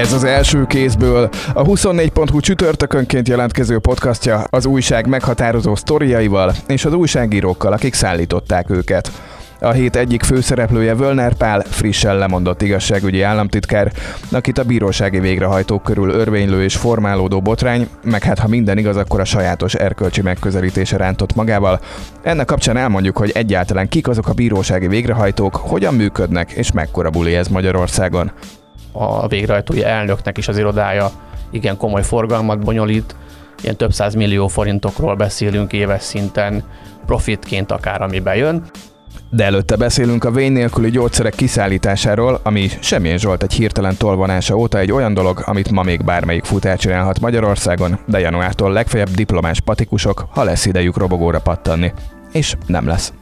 Ez az első kézből a 24.hu csütörtökönként jelentkező podcastja az újság meghatározó sztoriaival és az újságírókkal, akik szállították őket. A hét egyik főszereplője Völner Pál, frissen lemondott igazságügyi államtitkár, akit a bírósági végrehajtók körül örvénylő és formálódó botrány, meg hát ha minden igaz, akkor a sajátos erkölcsi megközelítése rántott magával. Ennek kapcsán elmondjuk, hogy egyáltalán kik azok a bírósági végrehajtók, hogyan működnek és mekkora buli ez Magyarországon a végrehajtói elnöknek is az irodája igen komoly forgalmat bonyolít, ilyen több száz millió forintokról beszélünk éves szinten, profitként akár ami bejön. De előtte beszélünk a vény nélküli gyógyszerek kiszállításáról, ami semmilyen Zsolt egy hirtelen tolvonása óta egy olyan dolog, amit ma még bármelyik futár csinálhat Magyarországon, de januártól legfeljebb diplomás patikusok, ha lesz idejük robogóra pattanni. És nem lesz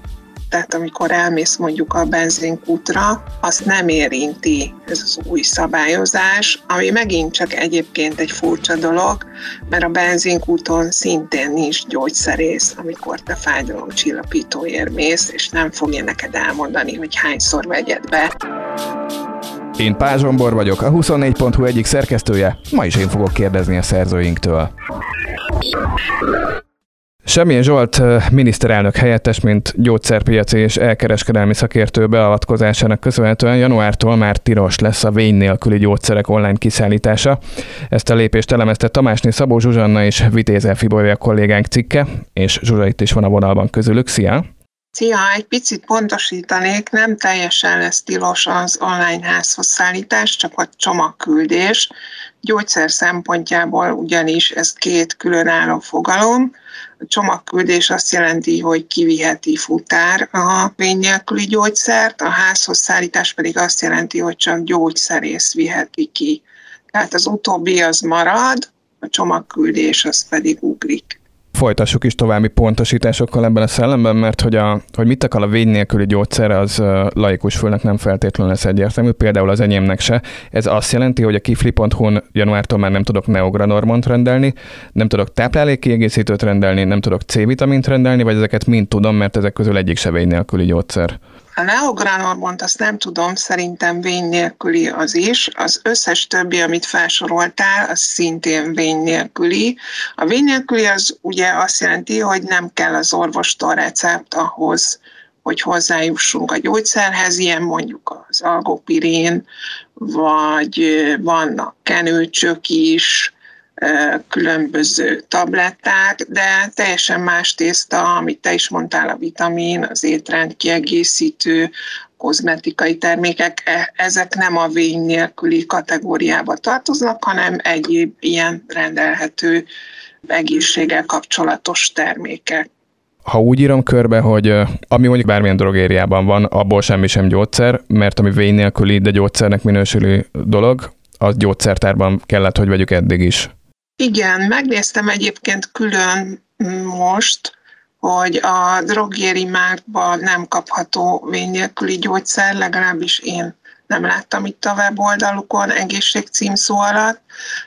tehát amikor elmész mondjuk a benzinkútra, azt nem érinti ez az új szabályozás, ami megint csak egyébként egy furcsa dolog, mert a benzinkúton szintén nincs gyógyszerész, amikor te fájdalomcsillapítóért mész, és nem fogja neked elmondani, hogy hányszor vegyed be. Én Pázsombor vagyok, a 24.hu egyik szerkesztője, ma is én fogok kérdezni a szerzőinktől. Semmilyen Zsolt miniszterelnök helyettes, mint gyógyszerpiaci és elkereskedelmi szakértő beavatkozásának köszönhetően januártól már tilos lesz a vény nélküli gyógyszerek online kiszállítása. Ezt a lépést elemezte Tamásné Szabó Zsuzsanna és Vitézel Fibolya kollégánk cikke, és Zsuzsa itt is van a vonalban közülük. Szia! Szia, egy picit pontosítanék, nem teljesen lesz tilos az online házhoz szállítás, csak a csomagküldés. Gyógyszer szempontjából ugyanis ez két különálló fogalom, csomagküldés azt jelenti, hogy kiviheti futár a vény nélküli gyógyszert, a házhoz szállítás pedig azt jelenti, hogy csak gyógyszerész viheti ki. Tehát az utóbbi az marad, a csomagküldés az pedig ugrik folytassuk is további pontosításokkal ebben a szellemben, mert hogy, a, hogy mit akar a vény nélküli gyógyszer, az laikus fölnek nem feltétlenül lesz egyértelmű, például az enyémnek se. Ez azt jelenti, hogy a kifli.hu-n januártól már nem tudok neogranormont rendelni, nem tudok táplálékkiegészítőt rendelni, nem tudok C-vitamint rendelni, vagy ezeket mind tudom, mert ezek közül egyik se vény nélküli gyógyszer. A neogranormont azt nem tudom, szerintem vény nélküli az is. Az összes többi, amit felsoroltál, az szintén vény nélküli. A vény nélküli az ugye azt jelenti, hogy nem kell az orvostól recept ahhoz, hogy hozzájussunk a gyógyszerhez, ilyen mondjuk az algopirin, vagy vannak kenőcsök is, különböző tabletták, de teljesen más tészta, amit te is mondtál, a vitamin, az étrend kiegészítő, kozmetikai termékek, e, ezek nem a vény nélküli kategóriába tartoznak, hanem egyéb ilyen rendelhető egészséggel kapcsolatos termékek ha úgy írom körbe, hogy ami mondjuk bármilyen drogériában van, abból semmi sem gyógyszer, mert ami vény nélküli, de gyógyszernek minősülő dolog, az gyógyszertárban kellett, hogy vegyük eddig is. Igen, megnéztem egyébként külön most, hogy a drogéri márkban nem kapható vény nélküli gyógyszer, legalábbis én nem láttam itt a weboldalukon egészségcímszó alatt,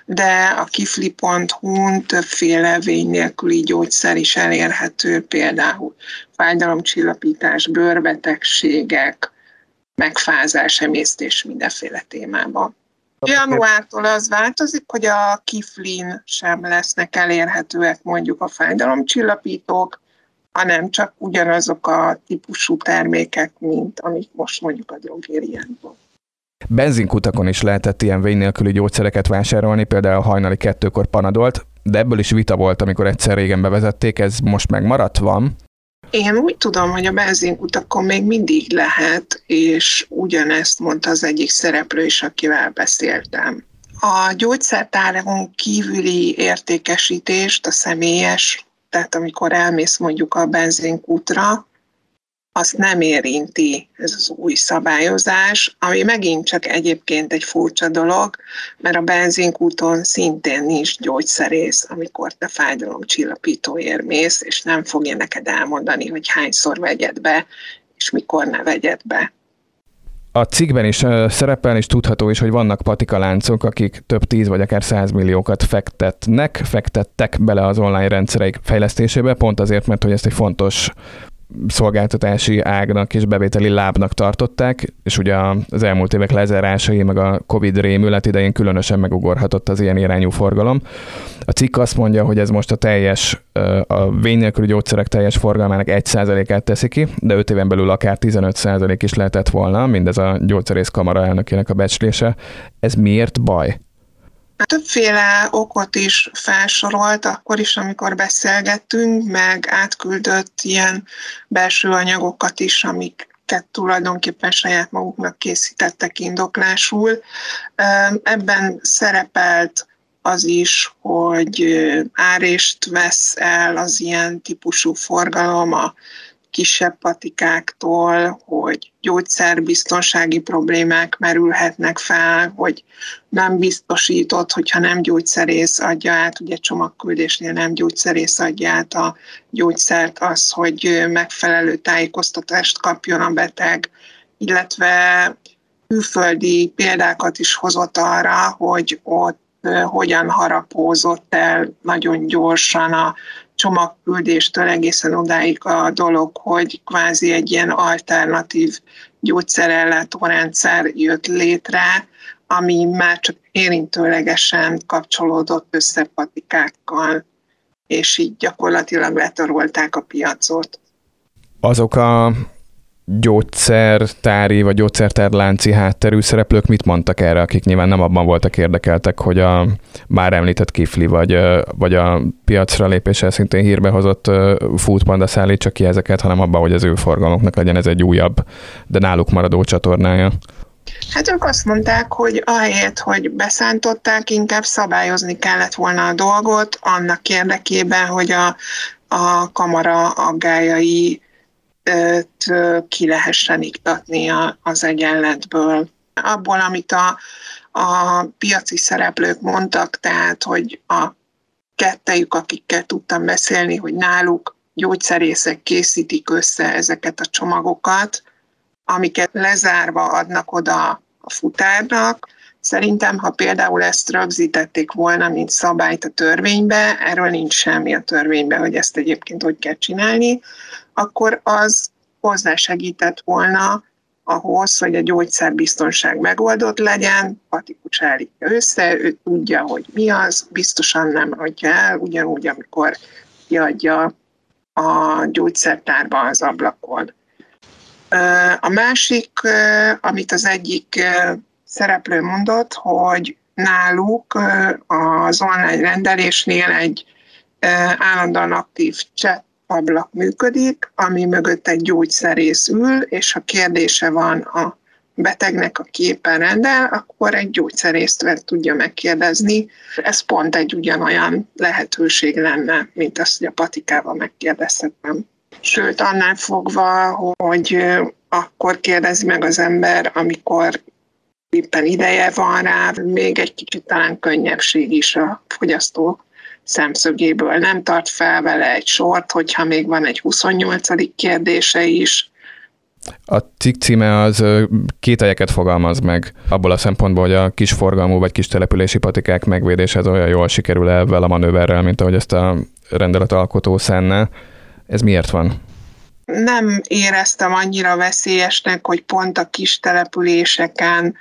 de a kifli.hu-n többféle vény nélküli gyógyszer is elérhető, például fájdalomcsillapítás, bőrbetegségek, megfázás, emésztés mindenféle témában. Januártól az változik, hogy a kiflin sem lesznek elérhetőek mondjuk a fájdalomcsillapítók, hanem csak ugyanazok a típusú termékek, mint amik most mondjuk a drogériákban. Benzinkutakon is lehetett ilyen vény nélküli gyógyszereket vásárolni, például hajnali kettőkor panadolt, de ebből is vita volt, amikor egyszer régen bevezették, ez most megmaradt, van? Én úgy tudom, hogy a benzinkutakon még mindig lehet, és ugyanezt mondta az egyik szereplő is, akivel beszéltem. A gyógyszertáron kívüli értékesítést, a személyes, tehát amikor elmész mondjuk a benzinkútra, azt nem érinti ez az új szabályozás, ami megint csak egyébként egy furcsa dolog, mert a benzinkúton szintén nincs gyógyszerész, amikor te fájdalomcsillapítóért mész, és nem fogja neked elmondani, hogy hányszor vegyed be, és mikor ne vegyed be. A cikkben is szerepel, és tudható is, hogy vannak patikaláncok, akik több tíz vagy akár százmilliókat fektetnek, fektettek bele az online rendszereik fejlesztésébe, pont azért, mert hogy ezt egy fontos szolgáltatási ágnak és bevételi lábnak tartották, és ugye az elmúlt évek lezárásai, meg a Covid rémület idején különösen megugorhatott az ilyen irányú forgalom. A cikk azt mondja, hogy ez most a teljes, a vény nélküli gyógyszerek teljes forgalmának 1%-át teszi ki, de 5 éven belül akár 15% is lehetett volna, mindez a gyógyszerész kamara elnökének a becslése. Ez miért baj? Többféle okot is felsorolt akkor is, amikor beszélgettünk, meg átküldött ilyen belső anyagokat is, amik tulajdonképpen saját maguknak készítettek indoklásul. Ebben szerepelt az is, hogy árést vesz el az ilyen típusú forgalom a kisebb patikáktól, hogy gyógyszerbiztonsági problémák merülhetnek fel, hogy nem biztosított, hogyha nem gyógyszerész adja át, ugye csomagküldésnél nem gyógyszerész adja át a gyógyszert, az, hogy megfelelő tájékoztatást kapjon a beteg, illetve külföldi példákat is hozott arra, hogy ott hogyan harapózott el nagyon gyorsan a csomagküldéstől egészen odáig a dolog, hogy kvázi egy ilyen alternatív gyógyszerellátórendszer jött létre, ami már csak érintőlegesen kapcsolódott össze patikákkal, és így gyakorlatilag letarolták a piacot. Azok a gyógyszertári vagy gyógyszertárlánci hátterű szereplők mit mondtak erre, akik nyilván nem abban voltak érdekeltek, hogy a már említett kifli vagy, vagy a piacra lépéssel szintén hírbe hozott Foodpanda szállítsa ki ezeket, hanem abban, hogy az ő forgalmuknak legyen ez egy újabb, de náluk maradó csatornája. Hát ők azt mondták, hogy ahelyett, hogy beszántották, inkább szabályozni kellett volna a dolgot annak érdekében, hogy a, a kamara aggájai ki lehessen iktatni az egyenletből. Abból, amit a, a piaci szereplők mondtak, tehát, hogy a kettejük, akikkel tudtam beszélni, hogy náluk gyógyszerészek készítik össze ezeket a csomagokat, amiket lezárva adnak oda a futárnak. Szerintem, ha például ezt rögzítették volna, mint szabályt a törvénybe, erről nincs semmi a törvénybe, hogy ezt egyébként hogy kell csinálni, akkor az hozzásegített volna ahhoz, hogy a gyógyszerbiztonság megoldott legyen, patikus állítja össze, ő tudja, hogy mi az, biztosan nem adja el, ugyanúgy, amikor kiadja a gyógyszertárba az ablakon. A másik, amit az egyik szereplő mondott, hogy náluk az online rendelésnél egy állandóan aktív chat ablak működik, ami mögött egy gyógyszerész ül, és ha kérdése van a betegnek a képen rendel, akkor egy gyógyszerészt tudja megkérdezni. Ez pont egy ugyanolyan lehetőség lenne, mint azt, hogy a patikával megkérdezhetem. Sőt, annál fogva, hogy akkor kérdezi meg az ember, amikor éppen ideje van rá, még egy kicsit talán könnyebbség is a fogyasztó szemszögéből. Nem tart fel vele egy sort, hogyha még van egy 28. kérdése is. A cikk címe az két helyeket fogalmaz meg, abból a szempontból, hogy a kis forgalmú vagy kis települési patikák megvédése az olyan jól sikerül ebben a manőverrel, mint ahogy ezt a rendelet alkotó szenne. Ez miért van? Nem éreztem annyira veszélyesnek, hogy pont a kis településeken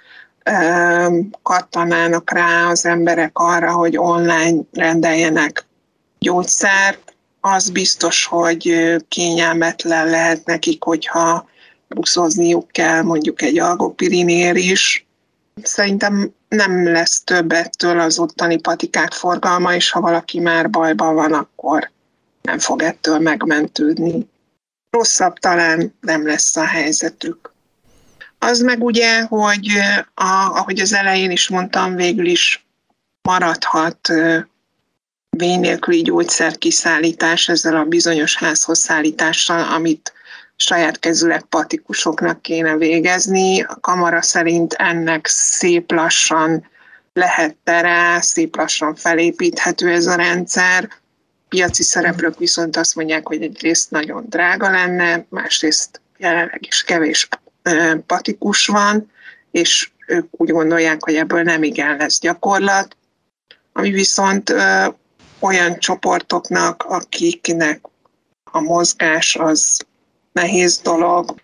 kattanának rá az emberek arra, hogy online rendeljenek gyógyszert, az biztos, hogy kényelmetlen lehet nekik, hogyha buszozniuk kell mondjuk egy algopirinér is. Szerintem nem lesz több ettől az ottani patikák forgalma, és ha valaki már bajban van, akkor nem fog ettől megmentődni. Rosszabb talán nem lesz a helyzetük. Az meg ugye, hogy a, ahogy az elején is mondtam, végül is maradhat vény nélküli gyógyszerkiszállítás ezzel a bizonyos házhoz szállítással, amit saját kezűleg patikusoknak kéne végezni. A kamara szerint ennek szép lassan lehet tere, szép lassan felépíthető ez a rendszer. Piaci szereplők viszont azt mondják, hogy egyrészt nagyon drága lenne, másrészt jelenleg is kevés patikus van, és ők úgy gondolják, hogy ebből nem igen lesz gyakorlat, ami viszont olyan csoportoknak, akiknek a mozgás az nehéz dolog,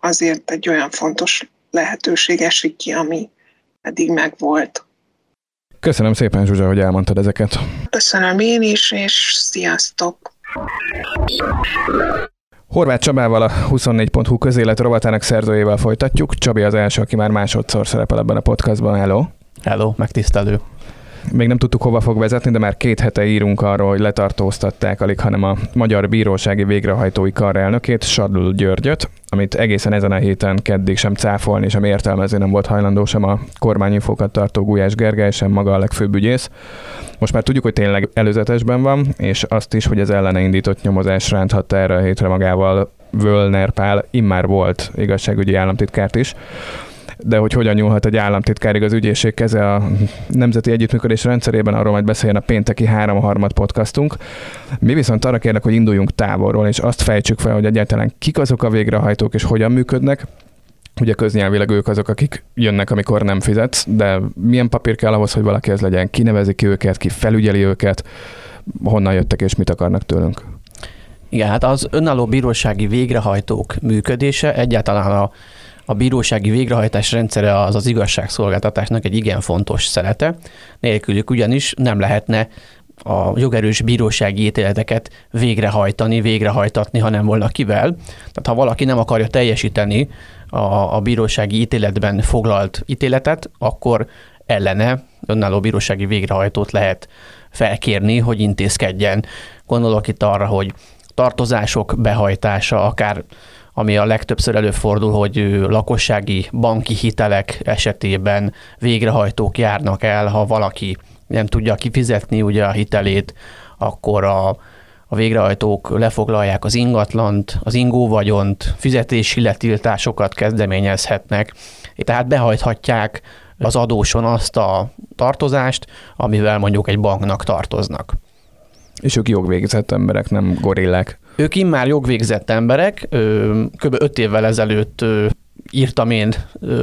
azért egy olyan fontos lehetőség esik ki, ami eddig megvolt. Köszönöm szépen, Zsuzsa, hogy elmondtad ezeket. Köszönöm én is, és sziasztok! Horváth Csabával a 24.hu közélet rovatának szerzőjével folytatjuk. Csabi az első, aki már másodszor szerepel ebben a podcastban. Hello! Hello, megtisztelő. Még nem tudtuk hova fog vezetni, de már két hete írunk arról, hogy letartóztatták alig, hanem a Magyar Bírósági Végrehajtói Kar elnökét, Sadl Györgyöt, amit egészen ezen a héten keddig sem cáfolni, sem értelmezni nem volt hajlandó sem a kormányinfókat tartó Gulyás Gergely, sem maga a legfőbb ügyész. Most már tudjuk, hogy tényleg előzetesben van, és azt is, hogy az ellene indított nyomozás ránthatta erre a hétre magával Völner Pál, immár volt igazságügyi államtitkárt is de hogy hogyan nyúlhat egy államtitkárig az ügyészség keze a Nemzeti Együttműködés rendszerében, arról majd beszéljen a pénteki három harmad podcastunk. Mi viszont arra kérlek, hogy induljunk távolról, és azt fejtsük fel, hogy egyáltalán kik azok a végrehajtók, és hogyan működnek, Ugye köznyelvileg ők azok, akik jönnek, amikor nem fizetsz, de milyen papír kell ahhoz, hogy valaki ez legyen? Ki nevezi ki őket, ki felügyeli őket, honnan jöttek és mit akarnak tőlünk? Igen, hát az önálló bírósági végrehajtók működése egyáltalán a a bírósági végrehajtás rendszere az az igazságszolgáltatásnak egy igen fontos szelete. Nélkülük ugyanis nem lehetne a jogerős bírósági ítéleteket végrehajtani, végrehajtatni, ha nem volna kivel. Tehát ha valaki nem akarja teljesíteni a, a bírósági ítéletben foglalt ítéletet, akkor ellene önálló bírósági végrehajtót lehet felkérni, hogy intézkedjen. Gondolok itt arra, hogy tartozások behajtása, akár ami a legtöbbször előfordul, hogy lakossági banki hitelek esetében végrehajtók járnak el, ha valaki nem tudja kifizetni ugye a hitelét, akkor a, a végrehajtók lefoglalják az ingatlant, az ingóvagyont, fizetési letiltásokat kezdeményezhetnek, tehát behajthatják az adóson azt a tartozást, amivel mondjuk egy banknak tartoznak. És ők jogvégzett emberek, nem gorillák. Ők immár jogvégzett emberek, kb. öt évvel ezelőtt írtam én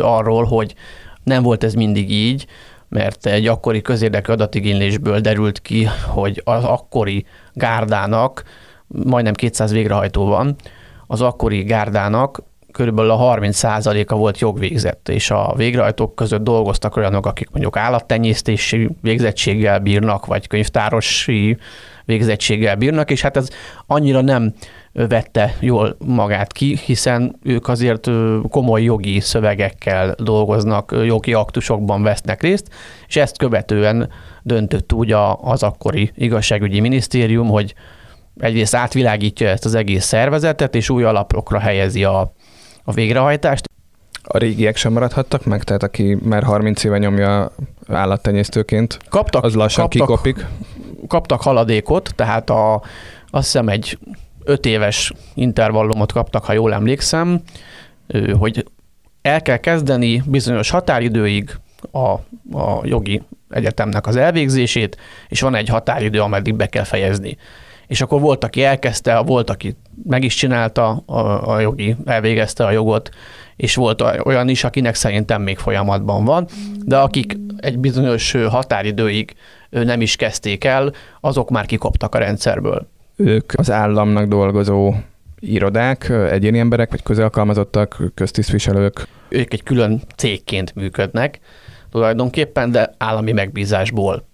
arról, hogy nem volt ez mindig így, mert egy akkori közérdekű adatigénylésből derült ki, hogy az akkori gárdának, majdnem 200 végrehajtó van, az akkori gárdának körülbelül a 30%-a volt jogvégzett, és a végrehajtók között dolgoztak olyanok, akik mondjuk állattenyésztési végzettséggel bírnak, vagy könyvtárosi végzettséggel bírnak, és hát ez annyira nem vette jól magát ki, hiszen ők azért komoly jogi szövegekkel dolgoznak, jogi aktusokban vesznek részt, és ezt követően döntött úgy az akkori igazságügyi minisztérium, hogy egyrészt átvilágítja ezt az egész szervezetet, és új alapokra helyezi a, a végrehajtást. A régiek sem maradhattak meg? Tehát aki már 30 éve nyomja állattenyésztőként, kaptak, az lassan kaptak, kikopik? kaptak haladékot, tehát a, azt hiszem egy öt éves intervallumot kaptak, ha jól emlékszem, hogy el kell kezdeni bizonyos határidőig a, a jogi egyetemnek az elvégzését, és van egy határidő, ameddig be kell fejezni. És akkor volt, aki elkezdte, volt, aki meg is csinálta a, a jogi, elvégezte a jogot, és volt olyan is, akinek szerintem még folyamatban van, de akik egy bizonyos határidőig nem is kezdték el, azok már kikoptak a rendszerből. Ők az államnak dolgozó irodák, egyéni emberek, vagy közelkalmazottak, köztisztviselők? Ők egy külön cégként működnek tulajdonképpen, de állami megbízásból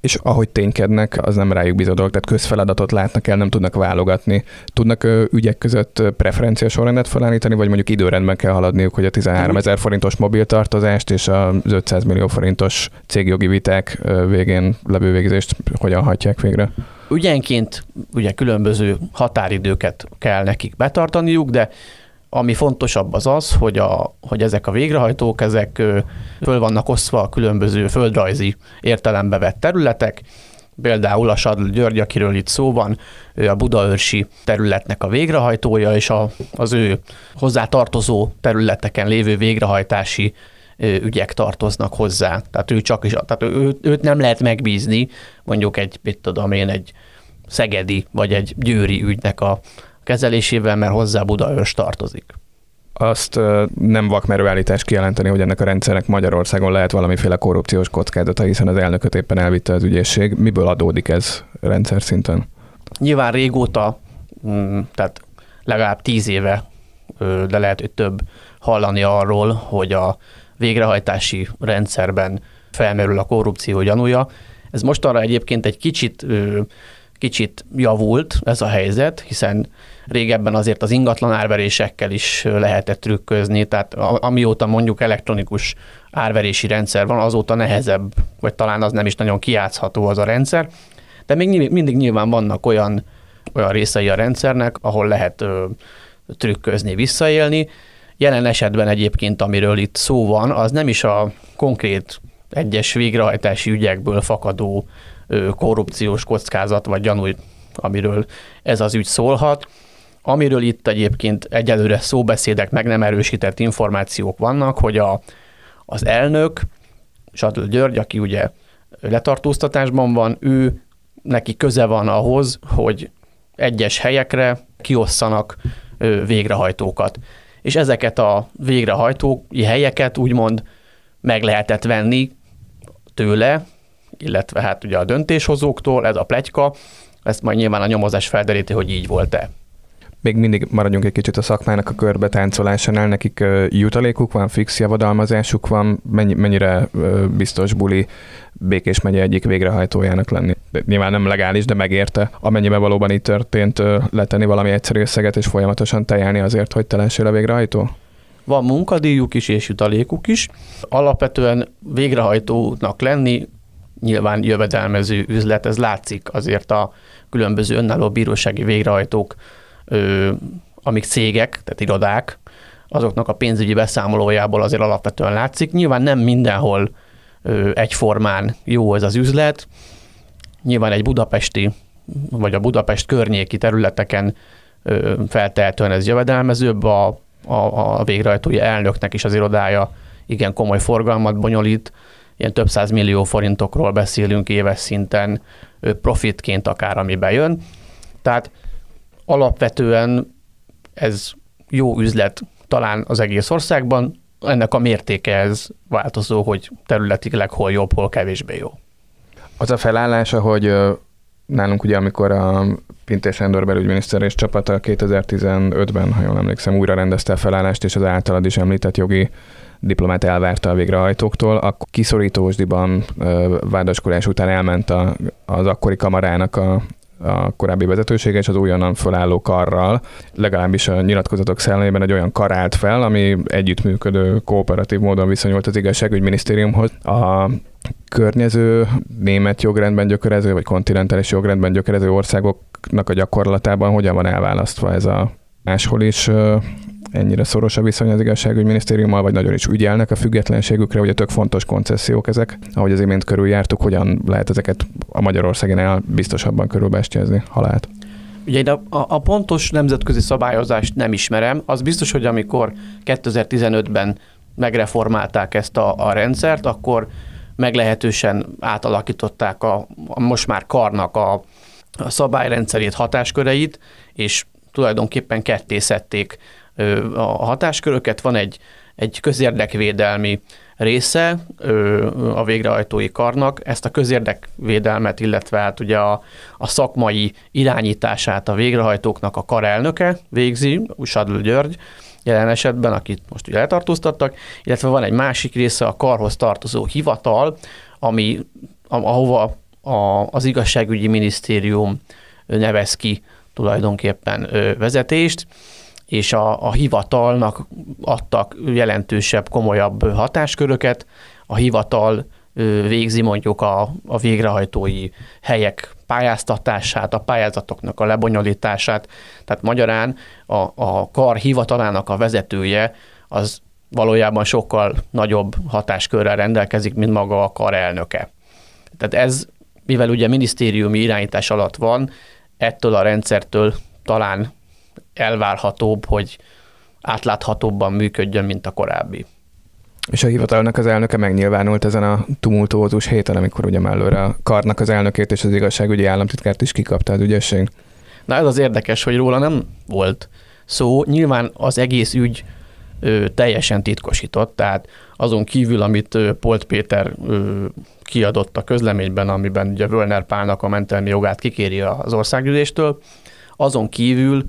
és ahogy ténykednek, az nem rájuk bizodok, tehát közfeladatot látnak el, nem tudnak válogatni. Tudnak ügyek között preferencia sorrendet felállítani, vagy mondjuk időrendben kell haladniuk, hogy a 13 ezer forintos mobiltartozást és az 500 millió forintos cégjogi viták végén levő végzést hogyan hagyják végre? Ügyenként ugye különböző határidőket kell nekik betartaniuk, de ami fontosabb az az, hogy, a, hogy ezek a végrehajtók, ezek föl vannak osztva a különböző földrajzi értelembe vett területek, például a Sadl György, akiről itt szó van, ő a budaörsi területnek a végrehajtója, és a, az ő hozzá tartozó területeken lévő végrehajtási ügyek tartoznak hozzá. Tehát ő csak is, tehát ő, őt nem lehet megbízni mondjuk egy, mit tudom én, egy szegedi vagy egy győri ügynek a kezelésével, mert hozzá Budaörs tartozik. Azt nem vakmerő állítás kijelenteni, hogy ennek a rendszernek Magyarországon lehet valamiféle korrupciós kockázata, hiszen az elnököt éppen elvitte az ügyészség. Miből adódik ez rendszer szinten? Nyilván régóta, mm, tehát legalább tíz éve, de lehet, hogy több hallani arról, hogy a végrehajtási rendszerben felmerül a korrupció gyanúja. Ez mostanra egyébként egy kicsit kicsit javult ez a helyzet, hiszen régebben azért az ingatlan árverésekkel is lehetett trükközni, tehát amióta mondjuk elektronikus árverési rendszer van, azóta nehezebb, vagy talán az nem is nagyon kiátszható az a rendszer, de még mindig nyilván vannak olyan, olyan részei a rendszernek, ahol lehet ö, trükközni, visszaélni. Jelen esetben egyébként, amiről itt szó van, az nem is a konkrét egyes végrehajtási ügyekből fakadó korrupciós kockázat vagy gyanú, amiről ez az ügy szólhat. Amiről itt egyébként egyelőre szóbeszédek, meg nem erősített információk vannak, hogy a, az elnök, Sadl György, aki ugye letartóztatásban van, ő neki köze van ahhoz, hogy egyes helyekre kiosszanak végrehajtókat. És ezeket a végrehajtói helyeket úgymond meg lehetett venni tőle, illetve hát ugye a döntéshozóktól, ez a plegyka, ezt majd nyilván a nyomozás felderíti, hogy így volt-e. Még mindig maradjunk egy kicsit a szakmának a körbe táncolásánál, nekik jutalékuk van, fix javadalmazásuk van, mennyi, mennyire biztos buli Békés megye egyik végrehajtójának lenni. Nyilván nem legális, de megérte, amennyiben valóban így történt, letenni valami egyszerű összeget és folyamatosan tejelni azért, hogy te lensél a végrehajtó? Van munkadíjuk is és jutalékuk is. Alapvetően végrehajtónak lenni nyilván jövedelmező üzlet, ez látszik azért a különböző önálló bírósági végrehajtók, amik cégek, tehát irodák, azoknak a pénzügyi beszámolójából azért alapvetően látszik. Nyilván nem mindenhol egyformán jó ez az üzlet. Nyilván egy budapesti, vagy a Budapest környéki területeken feltehetően ez jövedelmezőbb, a, a, a végrehajtói elnöknek is az irodája igen komoly forgalmat bonyolít, ilyen több száz millió forintokról beszélünk éves szinten profitként akár, ami bejön. Tehát alapvetően ez jó üzlet talán az egész országban, ennek a mértéke ez változó, hogy területileg hol jobb, hol kevésbé jó. Az a felállása, hogy nálunk ugye, amikor a Pintés Sándor belügyminiszter és csapata 2015-ben, ha jól emlékszem, újra rendezte a felállást, és az általad is említett jogi diplomát elvárta a végrehajtóktól, akkor kiszorítósdiban vádaskolás után elment a, az akkori kamarának a, a korábbi vezetősége és az újonnan felálló karral, legalábbis a nyilatkozatok szellemében egy olyan kar állt fel, ami együttműködő, kooperatív módon viszonyult az igazságügyminisztériumhoz. A környező német jogrendben gyökerező, vagy kontinentális jogrendben gyökerező országoknak a gyakorlatában hogyan van elválasztva ez a máshol is ennyire szoros a viszony az igazságügyminisztériummal, vagy nagyon is ügyelnek a függetlenségükre, ugye tök fontos koncesziók ezek. Ahogy az imént körüljártuk, hogyan lehet ezeket a Magyarországon biztosabban körülbástyázni, ha lehet. Ugye én a, a pontos nemzetközi szabályozást nem ismerem. Az biztos, hogy amikor 2015-ben megreformálták ezt a, a rendszert, akkor meglehetősen átalakították a, a most már karnak a, a szabályrendszerét, hatásköreit, és tulajdonképpen ketté a hatásköröket, van egy, egy közérdekvédelmi része a végrehajtói karnak. Ezt a közérdekvédelmet, illetve hát ugye a, a szakmai irányítását a végrehajtóknak a karelnöke végzi, Usadl György, jelen esetben, akit most ugye eltartóztattak, illetve van egy másik része a karhoz tartozó hivatal, ami, ahova a, az igazságügyi minisztérium nevez ki tulajdonképpen vezetést, és a, a hivatalnak adtak jelentősebb, komolyabb hatásköröket. A hivatal végzi mondjuk a, a végrehajtói helyek pályáztatását, a pályázatoknak a lebonyolítását. Tehát magyarán a, a kar hivatalának a vezetője az valójában sokkal nagyobb hatáskörrel rendelkezik, mint maga a kar elnöke. Tehát ez, mivel ugye minisztériumi irányítás alatt van, ettől a rendszertől talán elvárhatóbb, hogy átláthatóbban működjön, mint a korábbi. És a hivatalnak az elnöke megnyilvánult ezen a tumultuózus héten, amikor ugye mellőre a karnak az elnökét és az igazságügyi államtitkárt is kikapta az ügyesség. Na ez az érdekes, hogy róla nem volt szó. Nyilván az egész ügy ö, teljesen titkosított, tehát azon kívül, amit ö, Polt Péter ö, kiadott a közleményben, amiben ugye Völner Pálnak a mentelmi jogát kikéri az országgyűléstől, azon kívül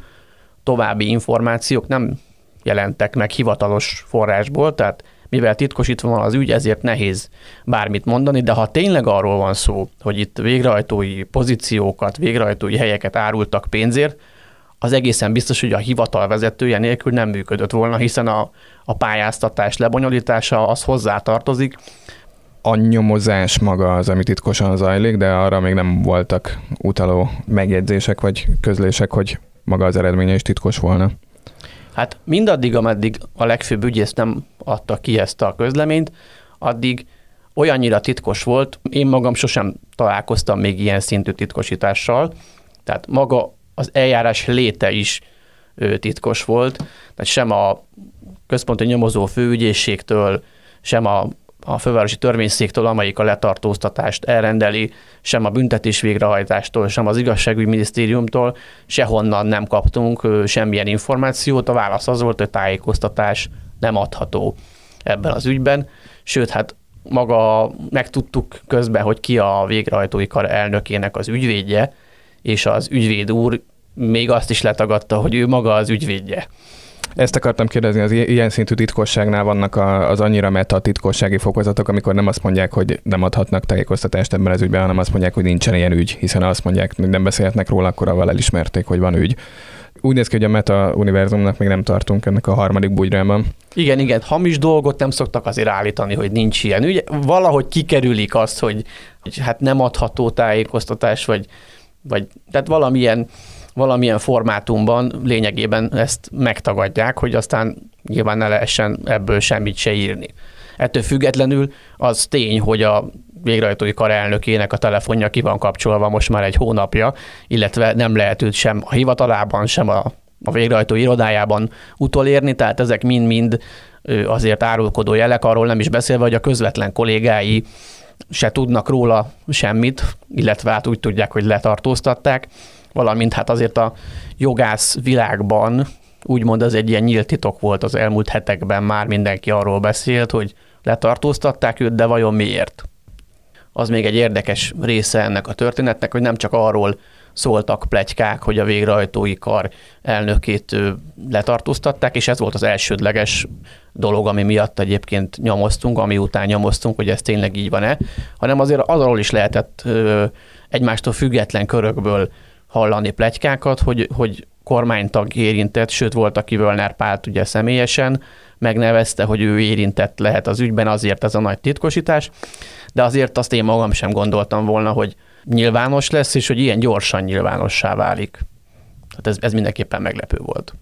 további információk nem jelentek meg hivatalos forrásból, tehát mivel titkosítva van az ügy, ezért nehéz bármit mondani, de ha tényleg arról van szó, hogy itt végrehajtói pozíciókat, végrehajtói helyeket árultak pénzért, az egészen biztos, hogy a hivatal vezetője nélkül nem működött volna, hiszen a, a pályáztatás lebonyolítása az hozzátartozik. A nyomozás maga az, ami titkosan zajlik, de arra még nem voltak utaló megjegyzések vagy közlések, hogy maga az eredménye is titkos volna. Hát mindaddig, ameddig a legfőbb ügyész nem adta ki ezt a közleményt, addig olyannyira titkos volt, én magam sosem találkoztam még ilyen szintű titkosítással, tehát maga az eljárás léte is titkos volt, tehát sem a központi nyomozó főügyészségtől, sem a a fővárosi törvényszéktől, amelyik a letartóztatást elrendeli, sem a büntetés végrehajtástól, sem az igazságügyi minisztériumtól, sehonnan nem kaptunk semmilyen információt. A válasz az volt, hogy tájékoztatás nem adható ebben az ügyben. Sőt, hát maga megtudtuk közben, hogy ki a végrehajtói kar elnökének az ügyvédje, és az ügyvéd úr még azt is letagadta, hogy ő maga az ügyvédje. Ezt akartam kérdezni, az ilyen szintű titkosságnál vannak az annyira meta titkossági fokozatok, amikor nem azt mondják, hogy nem adhatnak tájékoztatást ebben az ügyben, hanem azt mondják, hogy nincsen ilyen ügy, hiszen azt mondják, hogy nem beszélhetnek róla, akkor avval elismerték, hogy van ügy. Úgy néz ki, hogy a meta univerzumnak még nem tartunk ennek a harmadik bugyrában. Igen, igen, hamis dolgot nem szoktak azért állítani, hogy nincs ilyen ügy. Valahogy kikerülik azt, hogy, hogy hát nem adható tájékoztatás, vagy, vagy tehát valamilyen valamilyen formátumban lényegében ezt megtagadják, hogy aztán nyilván ne lehessen ebből semmit se írni. Ettől függetlenül az tény, hogy a végrehajtói kar elnökének a telefonja ki van kapcsolva most már egy hónapja, illetve nem lehet őt sem a hivatalában, sem a, a végrehajtó irodájában utolérni, tehát ezek mind-mind azért árulkodó jelek, arról nem is beszélve, hogy a közvetlen kollégái se tudnak róla semmit, illetve hát úgy tudják, hogy letartóztatták valamint hát azért a jogász világban úgymond az egy ilyen nyílt titok volt az elmúlt hetekben, már mindenki arról beszélt, hogy letartóztatták őt, de vajon miért? Az még egy érdekes része ennek a történetnek, hogy nem csak arról szóltak plegykák, hogy a végrehajtói kar elnökét letartóztatták, és ez volt az elsődleges dolog, ami miatt egyébként nyomoztunk, ami után nyomoztunk, hogy ez tényleg így van-e, hanem azért azról is lehetett egymástól független körökből hallani plegykákat, hogy, hogy kormánytag érintett, sőt volt, aki Völner Pált ugye személyesen megnevezte, hogy ő érintett lehet az ügyben, azért ez a nagy titkosítás, de azért azt én magam sem gondoltam volna, hogy nyilvános lesz, és hogy ilyen gyorsan nyilvánossá válik. Hát ez, ez mindenképpen meglepő volt.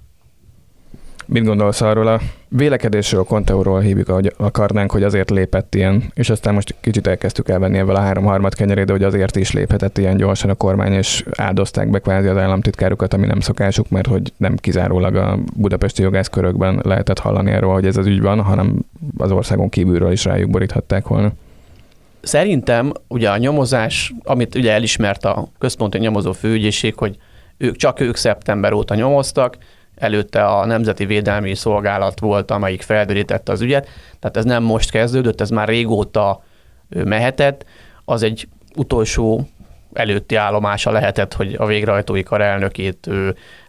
Mit gondolsz arról a vélekedésről, a Conteóról hívjuk, ahogy akarnánk, hogy azért lépett ilyen, és aztán most kicsit elkezdtük elvenni ebből a három harmad kenyerét, de hogy azért is léphetett ilyen gyorsan a kormány, és áldozták be kvázi az államtitkárukat, ami nem szokásuk, mert hogy nem kizárólag a budapesti jogászkörökben lehetett hallani erről, hogy ez az ügy van, hanem az országon kívülről is rájuk boríthatták volna. Szerintem ugye a nyomozás, amit ugye elismert a központi nyomozó főügyészség, hogy ők csak ők szeptember óta nyomoztak, előtte a Nemzeti Védelmi Szolgálat volt, amelyik felderítette az ügyet, tehát ez nem most kezdődött, ez már régóta mehetett, az egy utolsó előtti állomása lehetett, hogy a végrehajtói kar elnökét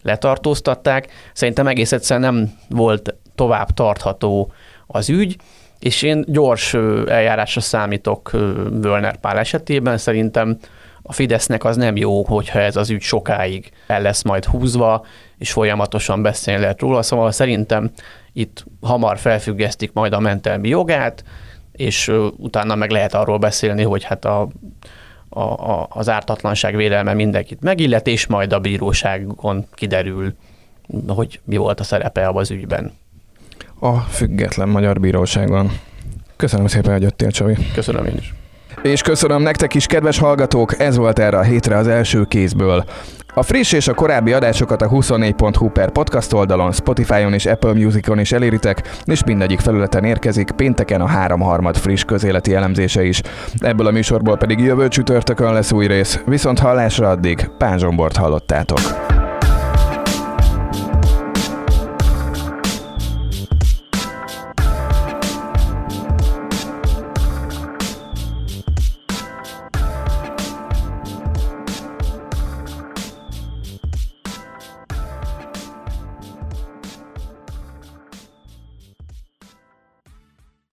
letartóztatták. Szerintem egész egyszerűen nem volt tovább tartható az ügy, és én gyors eljárásra számítok Völner Pál esetében. Szerintem a Fidesznek az nem jó, hogyha ez az ügy sokáig el lesz majd húzva, és folyamatosan beszélni lehet róla, szóval szerintem itt hamar felfüggesztik majd a mentelmi jogát, és utána meg lehet arról beszélni, hogy hát a, a, a, az ártatlanság védelme mindenkit megillet, és majd a bíróságon kiderül, hogy mi volt a szerepe az ügyben. A független magyar bíróságon. Köszönöm szépen, hogy jöttél, Csavi. Köszönöm én is. És köszönöm nektek is, kedves hallgatók, ez volt erre a hétre az első kézből. A friss és a korábbi adásokat a 24.hu per podcast oldalon, Spotify-on és Apple Music-on is eléritek, és mindegyik felületen érkezik pénteken a háromharmad friss közéleti elemzése is. Ebből a műsorból pedig jövő csütörtökön lesz új rész, viszont hallásra addig Pázsombort hallottátok.